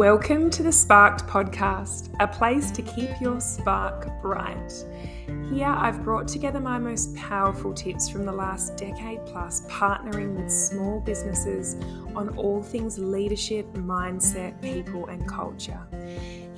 Welcome to the Sparked Podcast, a place to keep your spark bright. Here, I've brought together my most powerful tips from the last decade plus, partnering with small businesses on all things leadership, mindset, people, and culture.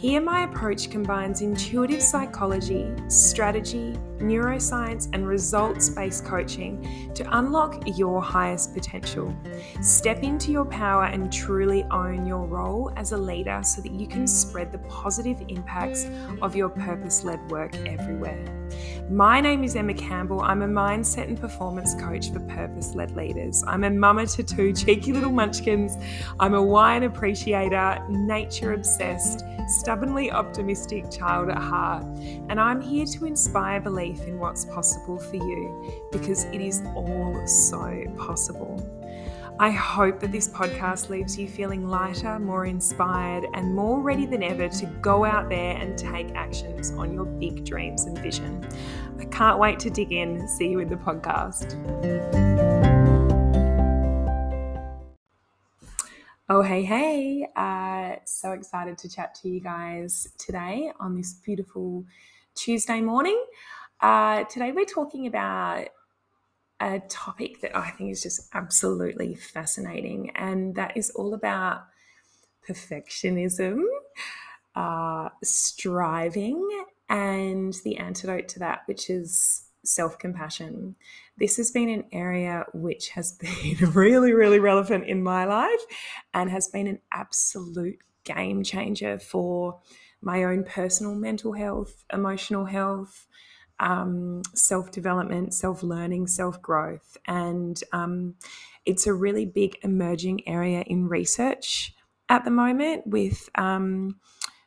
Here, my approach combines intuitive psychology, strategy, neuroscience, and results based coaching to unlock your highest potential. Step into your power and truly own your role as a leader so that you can spread the positive impacts of your purpose led work everywhere. My name is Emma Campbell. I'm a mindset and performance coach for purpose led leaders. I'm a mama to two cheeky little munchkins. I'm a wine appreciator, nature obsessed, stubbornly optimistic child at heart. And I'm here to inspire belief in what's possible for you because it is all so possible. I hope that this podcast leaves you feeling lighter, more inspired, and more ready than ever to go out there and take actions on your big dreams and vision. I can't wait to dig in. See you in the podcast. Oh, hey, hey. Uh, so excited to chat to you guys today on this beautiful Tuesday morning. Uh, today, we're talking about a topic that I think is just absolutely fascinating, and that is all about perfectionism, uh, striving, and the antidote to that, which is self compassion. This has been an area which has been really, really relevant in my life and has been an absolute game changer for my own personal mental health, emotional health, um, self development, self learning, self growth. And um, it's a really big emerging area in research at the moment with. Um,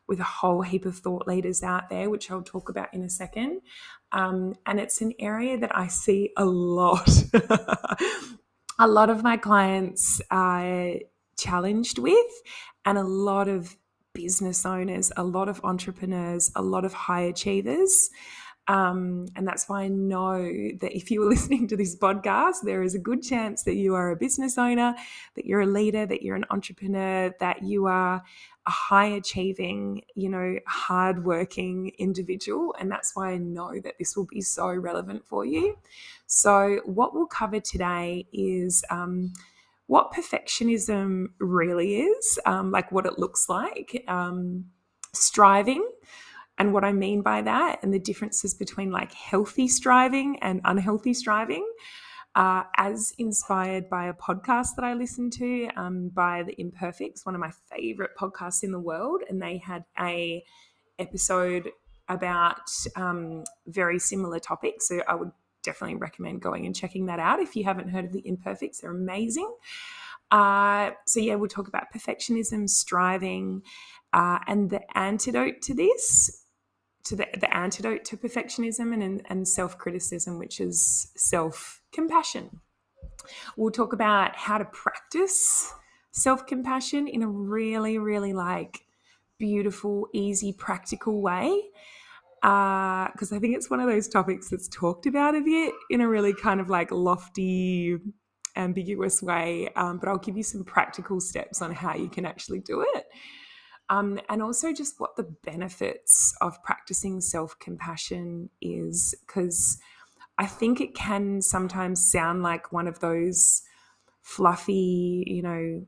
with a whole heap of thought leaders out there, which I'll talk about in a second. Um, and it's an area that I see a lot. a lot of my clients are challenged with, and a lot of business owners, a lot of entrepreneurs, a lot of high achievers. Um, and that's why I know that if you are listening to this podcast, there is a good chance that you are a business owner, that you're a leader, that you're an entrepreneur, that you are a high achieving, you know, hardworking individual. And that's why I know that this will be so relevant for you. So, what we'll cover today is um, what perfectionism really is, um, like what it looks like, um, striving and what I mean by that, and the differences between like healthy striving and unhealthy striving. Uh, as inspired by a podcast that I listened to um, by the Imperfects, one of my favorite podcasts in the world, and they had a episode about um, very similar topics. So I would definitely recommend going and checking that out if you haven't heard of the Imperfects. They're amazing. Uh, so yeah, we'll talk about perfectionism, striving, uh, and the antidote to this to the, the antidote to perfectionism and, and self criticism, which is self compassion. We'll talk about how to practice self compassion in a really, really like beautiful, easy, practical way. Because uh, I think it's one of those topics that's talked about a bit in a really kind of like lofty, ambiguous way. Um, but I'll give you some practical steps on how you can actually do it um, and also just what the benefits of practicing self compassion is, because I think it can sometimes sound like one of those fluffy, you know,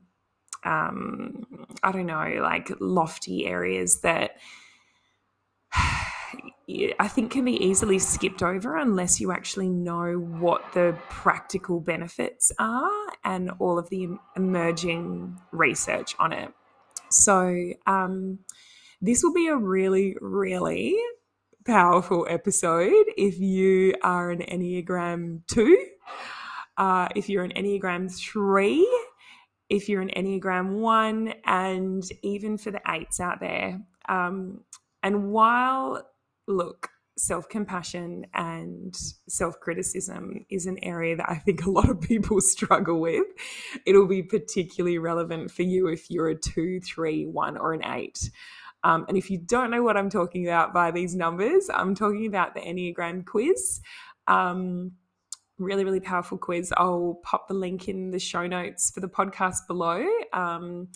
um, I don't know, like lofty areas that I think can be easily skipped over unless you actually know what the practical benefits are and all of the emerging research on it. So, um, this will be a really, really powerful episode if you are an Enneagram 2, uh, if you're an Enneagram 3, if you're an Enneagram 1, and even for the eights out there. Um, and while, look, self compassion and self criticism is an area that I think a lot of people struggle with. It'll be particularly relevant for you if you're a two, three, one, or an eight. Um, and if you don't know what I'm talking about by these numbers, I'm talking about the Enneagram quiz. Um, really, really powerful quiz. I'll pop the link in the show notes for the podcast below. Um,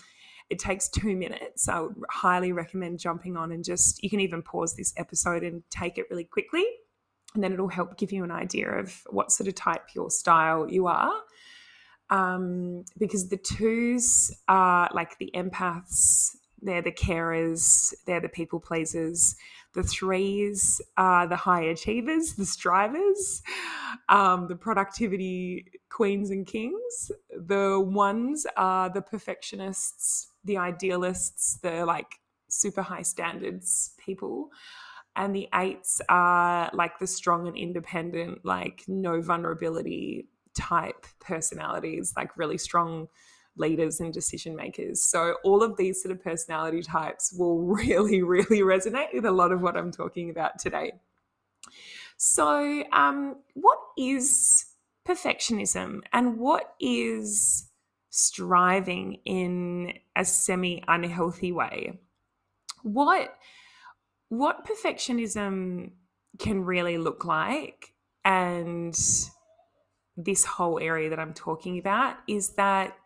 It takes two minutes. I would highly recommend jumping on and just, you can even pause this episode and take it really quickly. And then it'll help give you an idea of what sort of type your style you are. Um, because the twos are like the empaths, they're the carers, they're the people pleasers. The threes are the high achievers, the strivers, um, the productivity queens and kings. The ones are the perfectionists, the idealists, the like super high standards people. And the eights are like the strong and independent, like no vulnerability type personalities, like really strong leaders and decision makers. So, all of these sort of personality types will really, really resonate with a lot of what I'm talking about today. So, um, what is perfectionism and what is striving in a semi unhealthy way? What what perfectionism can really look like and this whole area that I'm talking about is that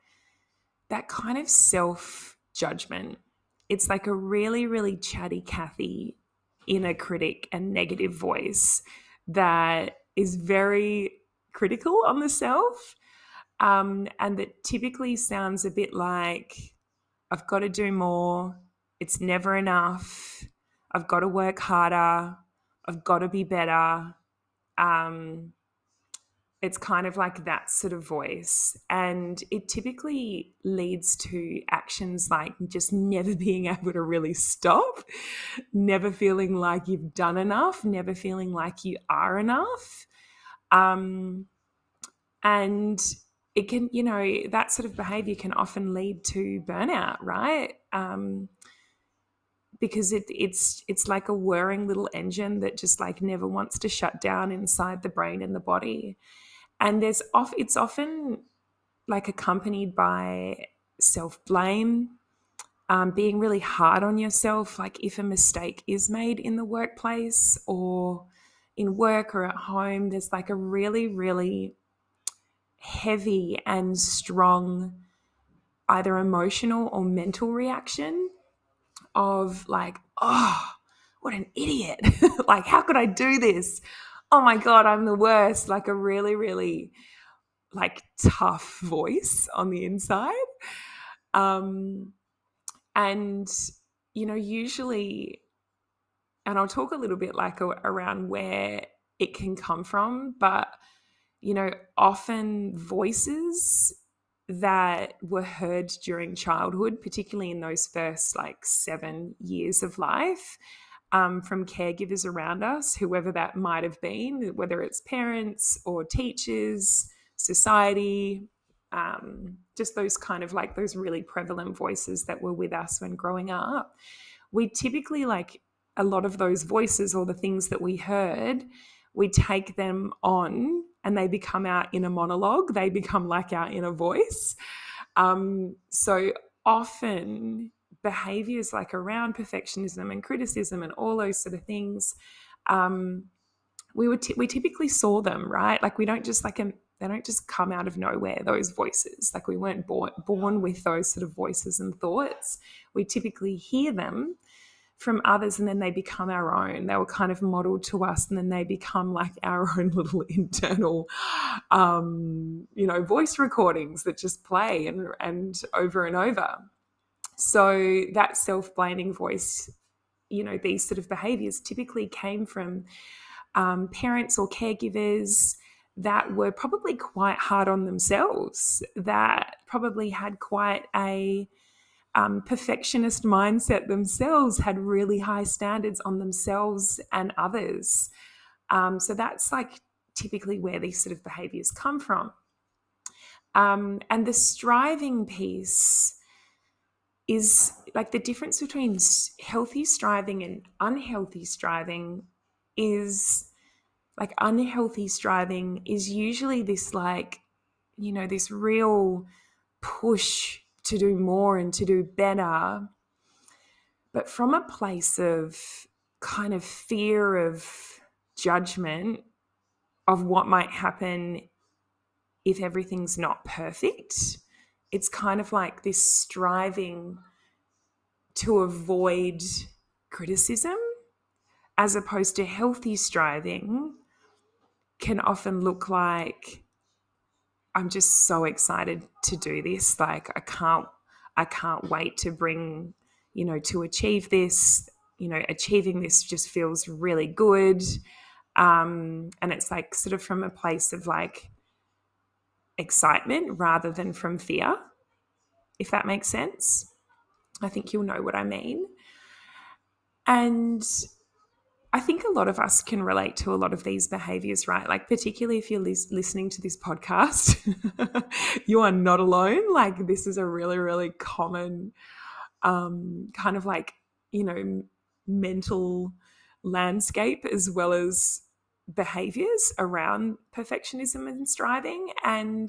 that kind of self judgment. It's like a really, really chatty Cathy inner critic and negative voice that is very critical on the self um, and that typically sounds a bit like I've got to do more, it's never enough, I've got to work harder, I've got to be better. Um, it's kind of like that sort of voice. And it typically leads to actions like just never being able to really stop, never feeling like you've done enough, never feeling like you are enough. Um, and it can, you know, that sort of behavior can often lead to burnout, right? Um, because it, it's it's like a whirring little engine that just like never wants to shut down inside the brain and the body and there's off it's often like accompanied by self blame um, being really hard on yourself like if a mistake is made in the workplace or in work or at home there's like a really really heavy and strong either emotional or mental reaction of like oh what an idiot. Like how could i do this? Oh my god i'm the worst. Like a really really like tough voice on the inside. Um and you know usually and i'll talk a little bit like around where it can come from but you know often voices that were heard during childhood particularly in those first like 7 years of life um, from caregivers around us, whoever that might have been, whether it's parents or teachers, society, um, just those kind of like those really prevalent voices that were with us when growing up. We typically like a lot of those voices or the things that we heard, we take them on and they become our inner monologue. They become like our inner voice. Um, so often behaviors like around perfectionism and criticism and all those sort of things um, we would t- we typically saw them right like we don't just like um, they don't just come out of nowhere those voices like we weren't born born with those sort of voices and thoughts we typically hear them from others and then they become our own. They were kind of modeled to us and then they become like our own little internal um, you know voice recordings that just play and and over and over. So that self blaming voice, you know, these sort of behaviors typically came from um, parents or caregivers that were probably quite hard on themselves, that probably had quite a um, perfectionist mindset themselves, had really high standards on themselves and others. Um, so that's like typically where these sort of behaviors come from. Um, and the striving piece is like the difference between healthy striving and unhealthy striving is like unhealthy striving is usually this like you know this real push to do more and to do better. But from a place of kind of fear of judgment of what might happen if everything's not perfect it's kind of like this striving to avoid criticism as opposed to healthy striving can often look like I'm just so excited to do this. Like I can't I can't wait to bring you know to achieve this. You know achieving this just feels really good. Um and it's like sort of from a place of like excitement rather than from fear if that makes sense. I think you'll know what I mean. And I think a lot of us can relate to a lot of these behaviors, right? Like, particularly if you're lis- listening to this podcast, you are not alone. Like, this is a really, really common um, kind of like, you know, mental landscape as well as behaviors around perfectionism and striving. And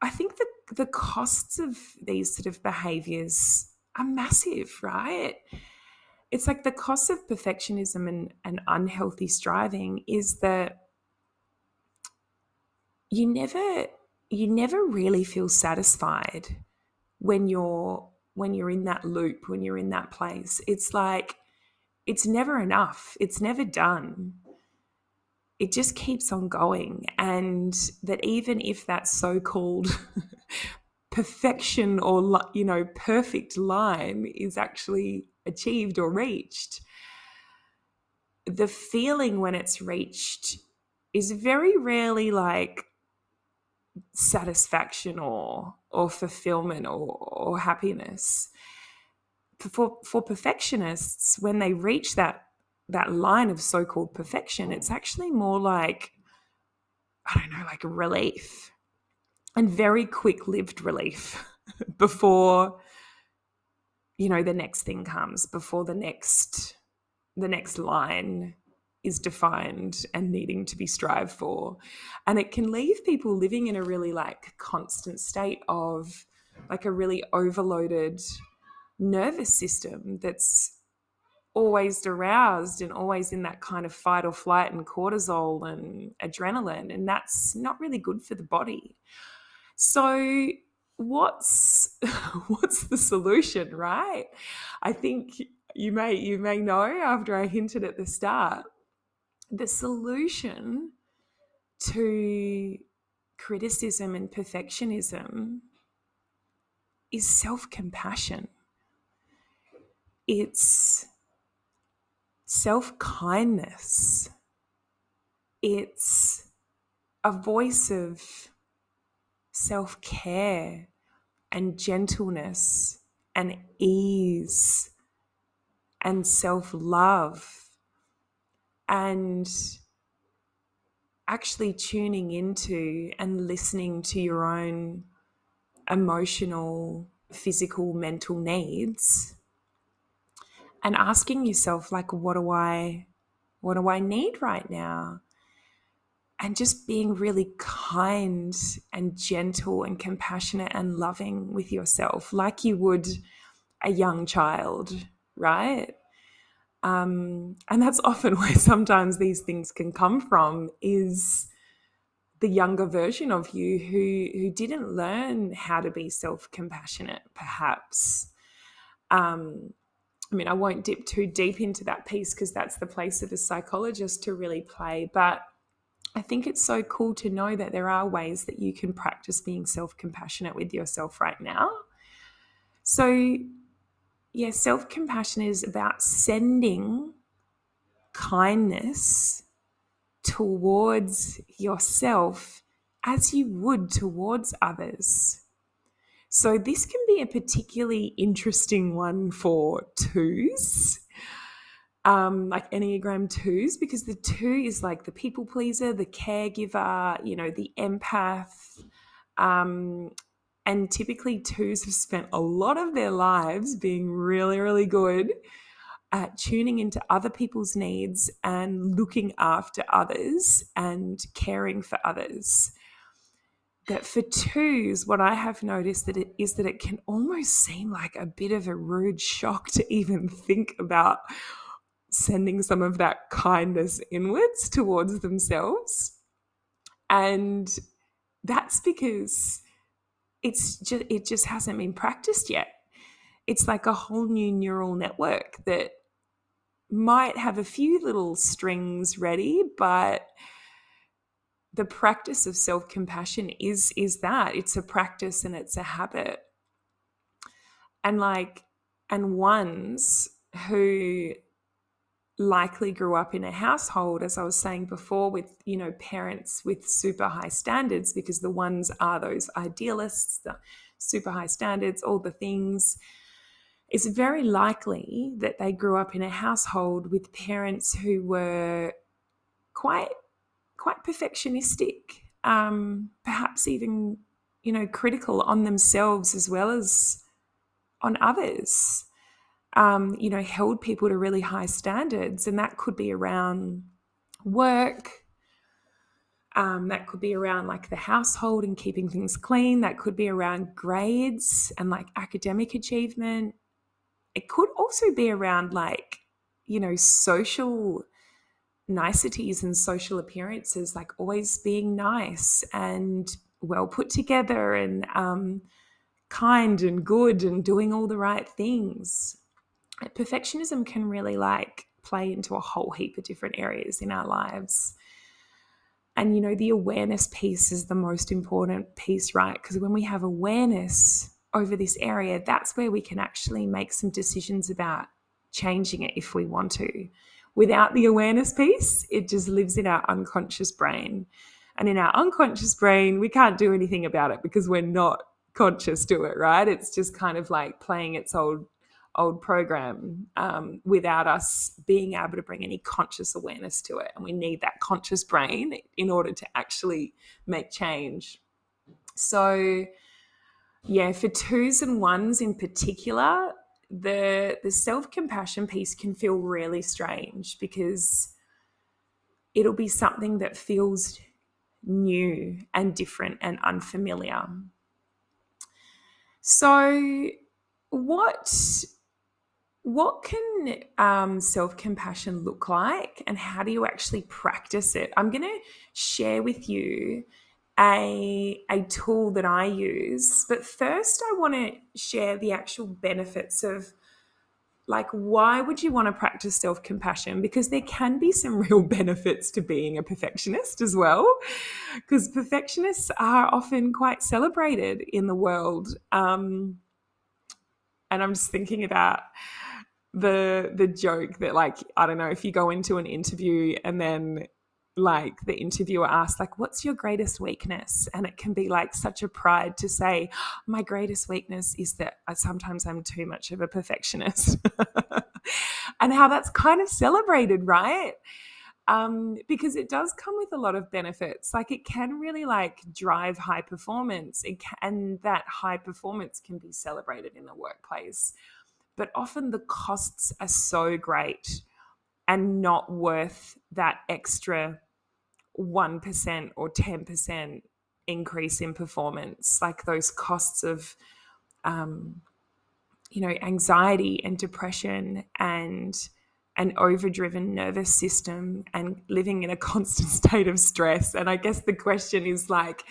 I think that the costs of these sort of behaviors are massive, right? It's like the cost of perfectionism and, and unhealthy striving is that you never you never really feel satisfied when you're when you're in that loop when you're in that place. It's like it's never enough. It's never done. It just keeps on going. And that even if that so-called perfection or you know perfect line is actually achieved or reached, the feeling when it's reached is very rarely like satisfaction or or fulfillment or, or happiness. For for perfectionists, when they reach that that line of so-called perfection, it's actually more like I don't know, like relief and very quick lived relief before you know the next thing comes before the next the next line is defined and needing to be strived for. And it can leave people living in a really like constant state of like a really overloaded nervous system that's always aroused and always in that kind of fight or flight and cortisol and adrenaline and that's not really good for the body. So what's what's the solution, right? I think you may you may know after I hinted at the start, the solution to criticism and perfectionism is self-compassion. It's self-kindness. It's a voice of self care and gentleness and ease and self love and actually tuning into and listening to your own emotional, physical, mental needs and asking yourself like what do I what do I need right now? And just being really kind and gentle and compassionate and loving with yourself, like you would a young child, right? Um, and that's often where sometimes these things can come from is the younger version of you who who didn't learn how to be self-compassionate perhaps um, i mean i won't dip too deep into that piece because that's the place of a psychologist to really play but I think it's so cool to know that there are ways that you can practice being self compassionate with yourself right now. So, yeah, self compassion is about sending kindness towards yourself as you would towards others. So, this can be a particularly interesting one for twos um, like Enneagram twos, because the two is like the people pleaser, the caregiver, you know, the empath. Um, and typically, twos have spent a lot of their lives being really, really good at tuning into other people's needs and looking after others and caring for others. That for twos, what I have noticed that it is that it can almost seem like a bit of a rude shock to even think about sending some of that kindness inwards towards themselves. And that's because it's just it just hasn't been practiced yet. it's like a whole new neural network that might have a few little strings ready, but the practice of self-compassion is is that it's a practice and it's a habit and like and ones who likely grew up in a household as i was saying before with you know parents with super high standards because the ones are those idealists the super high standards all the things. It's very likely that they grew up in a household with parents who were quite quite perfectionistic um, perhaps even you know critical on themselves as well as on others um, you know, held people to really high standards. And that could be around work. Um, that could be around like the household and keeping things clean. That could be around grades and like academic achievement. It could also be around like, you know, social niceties and social appearances, like always being nice and well put together and um, kind and good and doing all the right things perfectionism can really like play into a whole heap of different areas in our lives. And, you know, the awareness piece is the most important piece, right? Because when we have awareness over this area, that's where we can actually make some decisions about changing it if we want to. Without the awareness piece, it just lives in our unconscious brain. And in our unconscious brain, we can't do anything about it because we're not conscious to it, right? It's just kind of like playing its old old program um, without us being able to bring any conscious awareness to it. And we need that conscious brain in order to actually make change. So, yeah, for twos and ones in particular, the the self compassion piece can feel really strange because it'll be something that feels new and different and unfamiliar. So, what what can um, self compassion look like, and how do you actually practice it? I'm going to share with you a, a tool that I use, but first, I want to share the actual benefits of like why would you want to practice self-compassion because there can be some real benefits to being a perfectionist as well because perfectionists are often quite celebrated in the world um, and i'm just thinking about the the joke that like I don't know if you go into an interview and then like the interviewer asks like what's your greatest weakness? And it can be like such a pride to say my greatest weakness is that I, sometimes i'm too much of a perfectionist. And how that's kind of celebrated right? Um, because it does come with a lot of benefits. Like it can really like drive high performance. Can, and that high performance can be celebrated in the workplace but often the costs are so great and not worth that extra 1% or 10% increase in performance. Like those costs of um, you know anxiety and depression and an overdriven nervous system and living in a constant state of stress. And i guess the question is like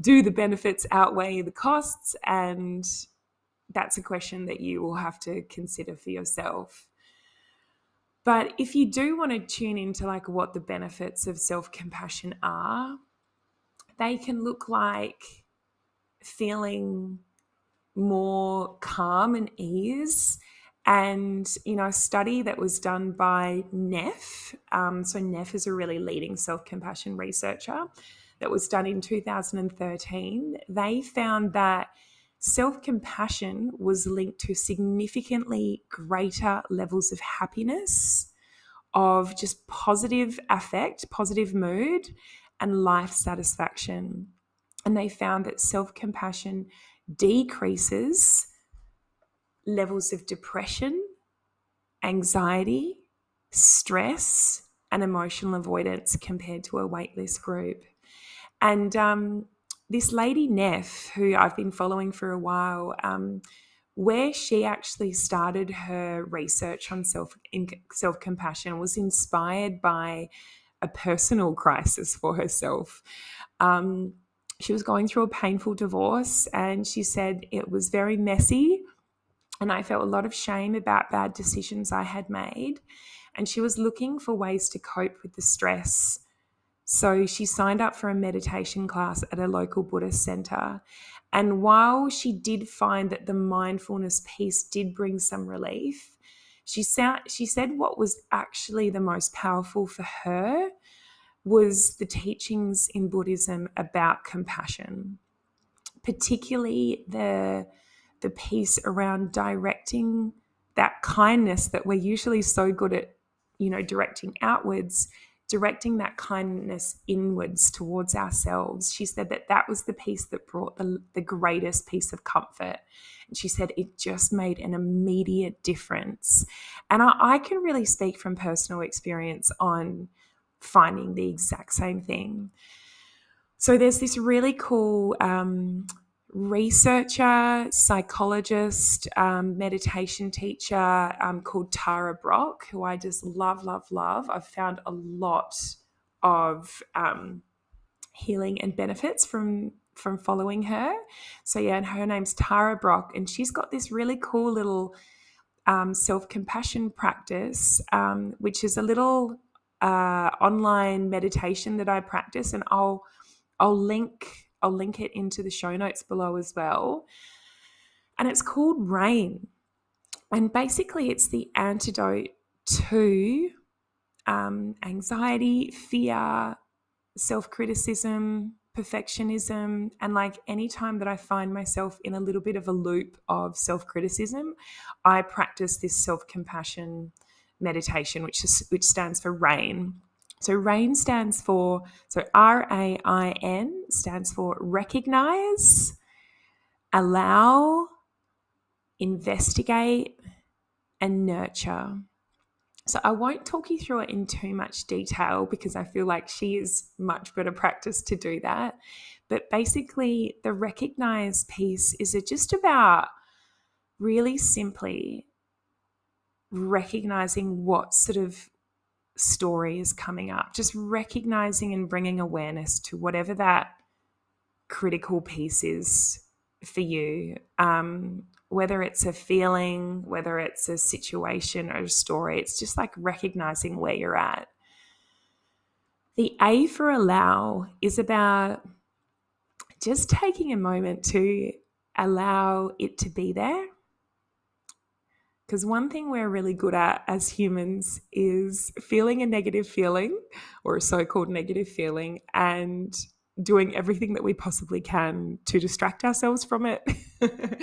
do the benefits outweigh the costs? And that's a question that you will have to consider for yourself. But if you do want to tune into like what the benefits of self-compassion are, they can look like feeling more calm and ease. And, you know, a study that was done by Neff, um, so Neff is a really leading self compassion researcher, that was done in 2013. They found that self compassion was linked to significantly greater levels of happiness, of just positive affect, positive mood, and life satisfaction. And they found that self compassion decreases levels of depression, anxiety, stress, and emotional avoidance compared to a waitlist group. And um, this lady Neff, who I've been following for a while, um, where she actually started her research on self self compassion was inspired by a personal crisis for herself. Um, she was going through a painful divorce, and she said it was very messy. and I felt a lot of shame about bad decisions I had made. And she was looking for ways to cope with the stress. So she signed up for a meditation class at a local Buddhist center. And while she did find that the mindfulness piece did bring some relief, she, sa- she said what was actually the most powerful for her was the teachings in Buddhism about compassion, particularly the the piece around directing that kindness that we're usually so good at, you know, directing outwards, directing that kindness inwards towards ourselves. She said that that was the piece that brought the, the greatest piece of comfort. And she said it just made an immediate difference. And I, I can really speak from personal experience on finding the exact same thing. So there's this really cool um, researcher, psychologist, um, meditation teacher um, called Tara Brach, who I just love, love, love. I've found a lot of um, healing and benefits from from following her. So yeah, and her name's Tara Brach, and she's got this really cool little um, self compassion practice, um, which is a little uh, online meditation that I practice, and I'll I'll link I'll link it into the show notes below as well. And it's called Rain. And basically, it's the antidote to um, anxiety, fear, self criticism, perfectionism. And like anytime that I find myself in a little bit of a loop of self criticism, I practice this self compassion meditation, which is which stands for RAIN. So RAIN stands for, so R A I N stands for recognize, allow, investigate, and nurture. So I won't talk you through it in too much detail because I feel like she is much better practice to do that. But basically, the recognize piece is just about really simply recognizing what sort of story is coming up, just recognizing and bringing awareness to whatever that critical piece is for you. Um, whether it's a feeling, whether it's a situation or a story, it's just like recognizing where you're at. The A for allow is about just taking a moment to allow it to be there because one thing we're really good at as humans is feeling a negative feeling or a so called negative feeling and doing everything that we possibly can to distract ourselves from it,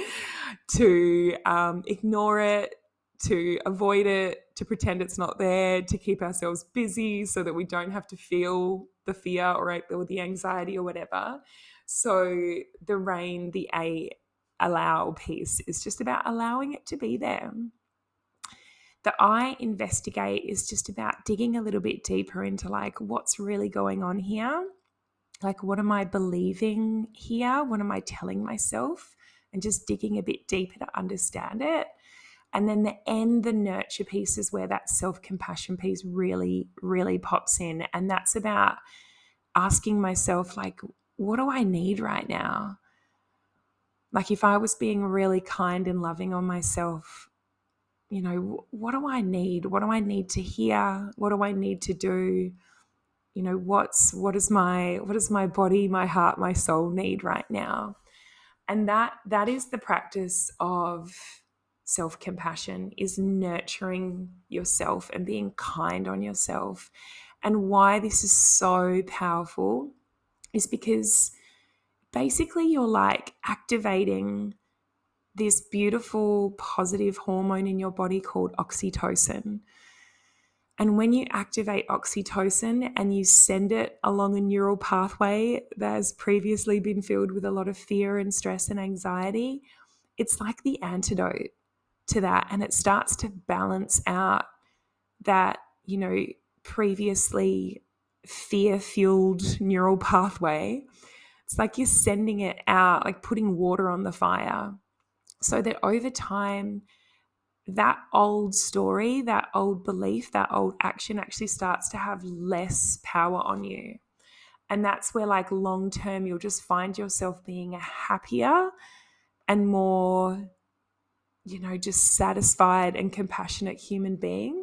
to um, ignore it, to avoid it, to pretend it's not there, to keep ourselves busy so that we don't have to feel the fear or, or the anxiety or whatever. So the rain, the A allow piece is just about allowing it to be there. The I investigate is just about digging a little bit deeper into like what's really going on here. Like, what am I believing here? What am I telling myself? And just digging a bit deeper to understand it. And then the end, the nurture piece is where that self compassion piece really, really pops in. And that's about asking myself, like, what do I need right now? Like, if I was being really kind and loving on myself, you know, what do I need? What do I need to hear? What do I need to do? You know, what's what is my what does my body, my heart, my soul need right now? And that that is the practice of self-compassion is nurturing yourself and being kind on yourself. And why this is so powerful is because basically you're like activating this beautiful positive hormone in your body called oxytocin. And when you activate oxytocin and you send it along a neural pathway that has previously been filled with a lot of fear and stress and anxiety, it's like the antidote to that. And it starts to balance out that, you know, previously fear fueled neural pathway. It's like you're sending it out, like putting water on the fire so that over time, that old story, that old belief, that old action actually starts to have less power on you. And that's where, like, long term, you'll just find yourself being a happier and more you know, just satisfied and compassionate human being.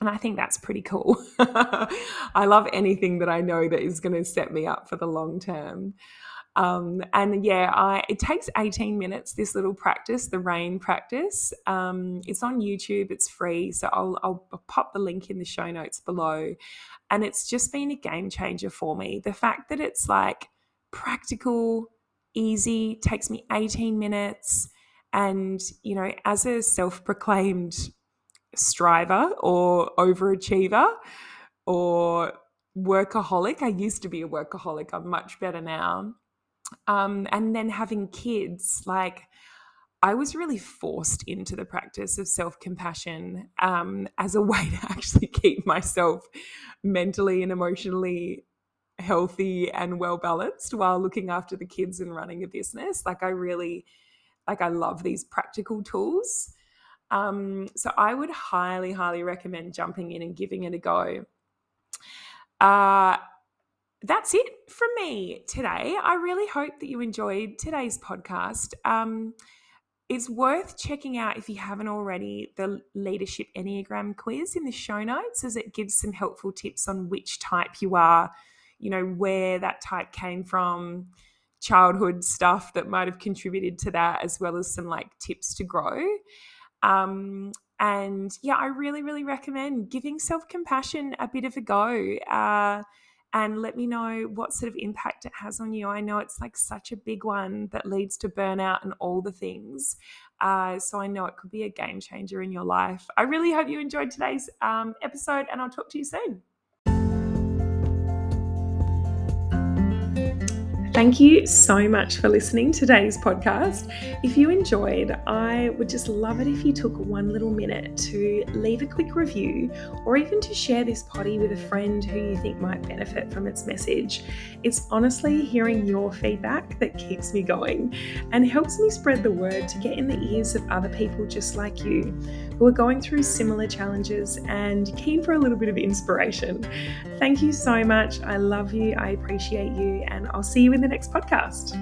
And I think that's pretty cool. I love anything that I know that is going to set me up for the long term. Um, and yeah, I it takes 18 minutes, this little practice, the rain practice. Um, it's on YouTube, it's free. So I'll, I'll pop the link in the show notes below. And it's just been a game changer for me. The fact that it's like practical, easy, takes me 18 minutes. And, you know, as a self proclaimed striver or overachiever or workaholic, I used to be a workaholic, I'm much better now. Um, and then having kids, like, I was really forced into the practice of self compassion um, as a way to actually keep myself mentally and emotionally healthy and well balanced while looking after the kids and running a business. Like, I really like I love these practical tools. Um, so I would highly, highly recommend jumping in and giving it a go. Uh, that's it from me today. I really hope that you enjoyed today's podcast. Um, it's worth checking out if you haven't already the leadership enneagram quiz in the show notes as it gives some helpful tips on which type you are you know where that type came from childhood stuff that might have contributed to that, as well as some like tips to grow. Um, and yeah, I really, really recommend giving self compassion a bit of a go. Uh, and let me know what sort of impact it has on you. I know it's like such a big one that leads to burnout and all the things. Uh, so I know it could be a game changer in your life. I really hope you enjoyed today's um, episode, and I'll talk to you soon. Thank you so much for listening to today's podcast. If you enjoyed, I would just love it if you took one little minute to leave a quick review or even to share this potty with a friend who you think might benefit from its message. It's honestly hearing your feedback that keeps me going and helps me spread the word to get in the ears of other people just like you who are going through similar challenges and keen for a little bit of inspiration. Thank you so much. I love you. I appreciate you. And I'll see you in the next podcast.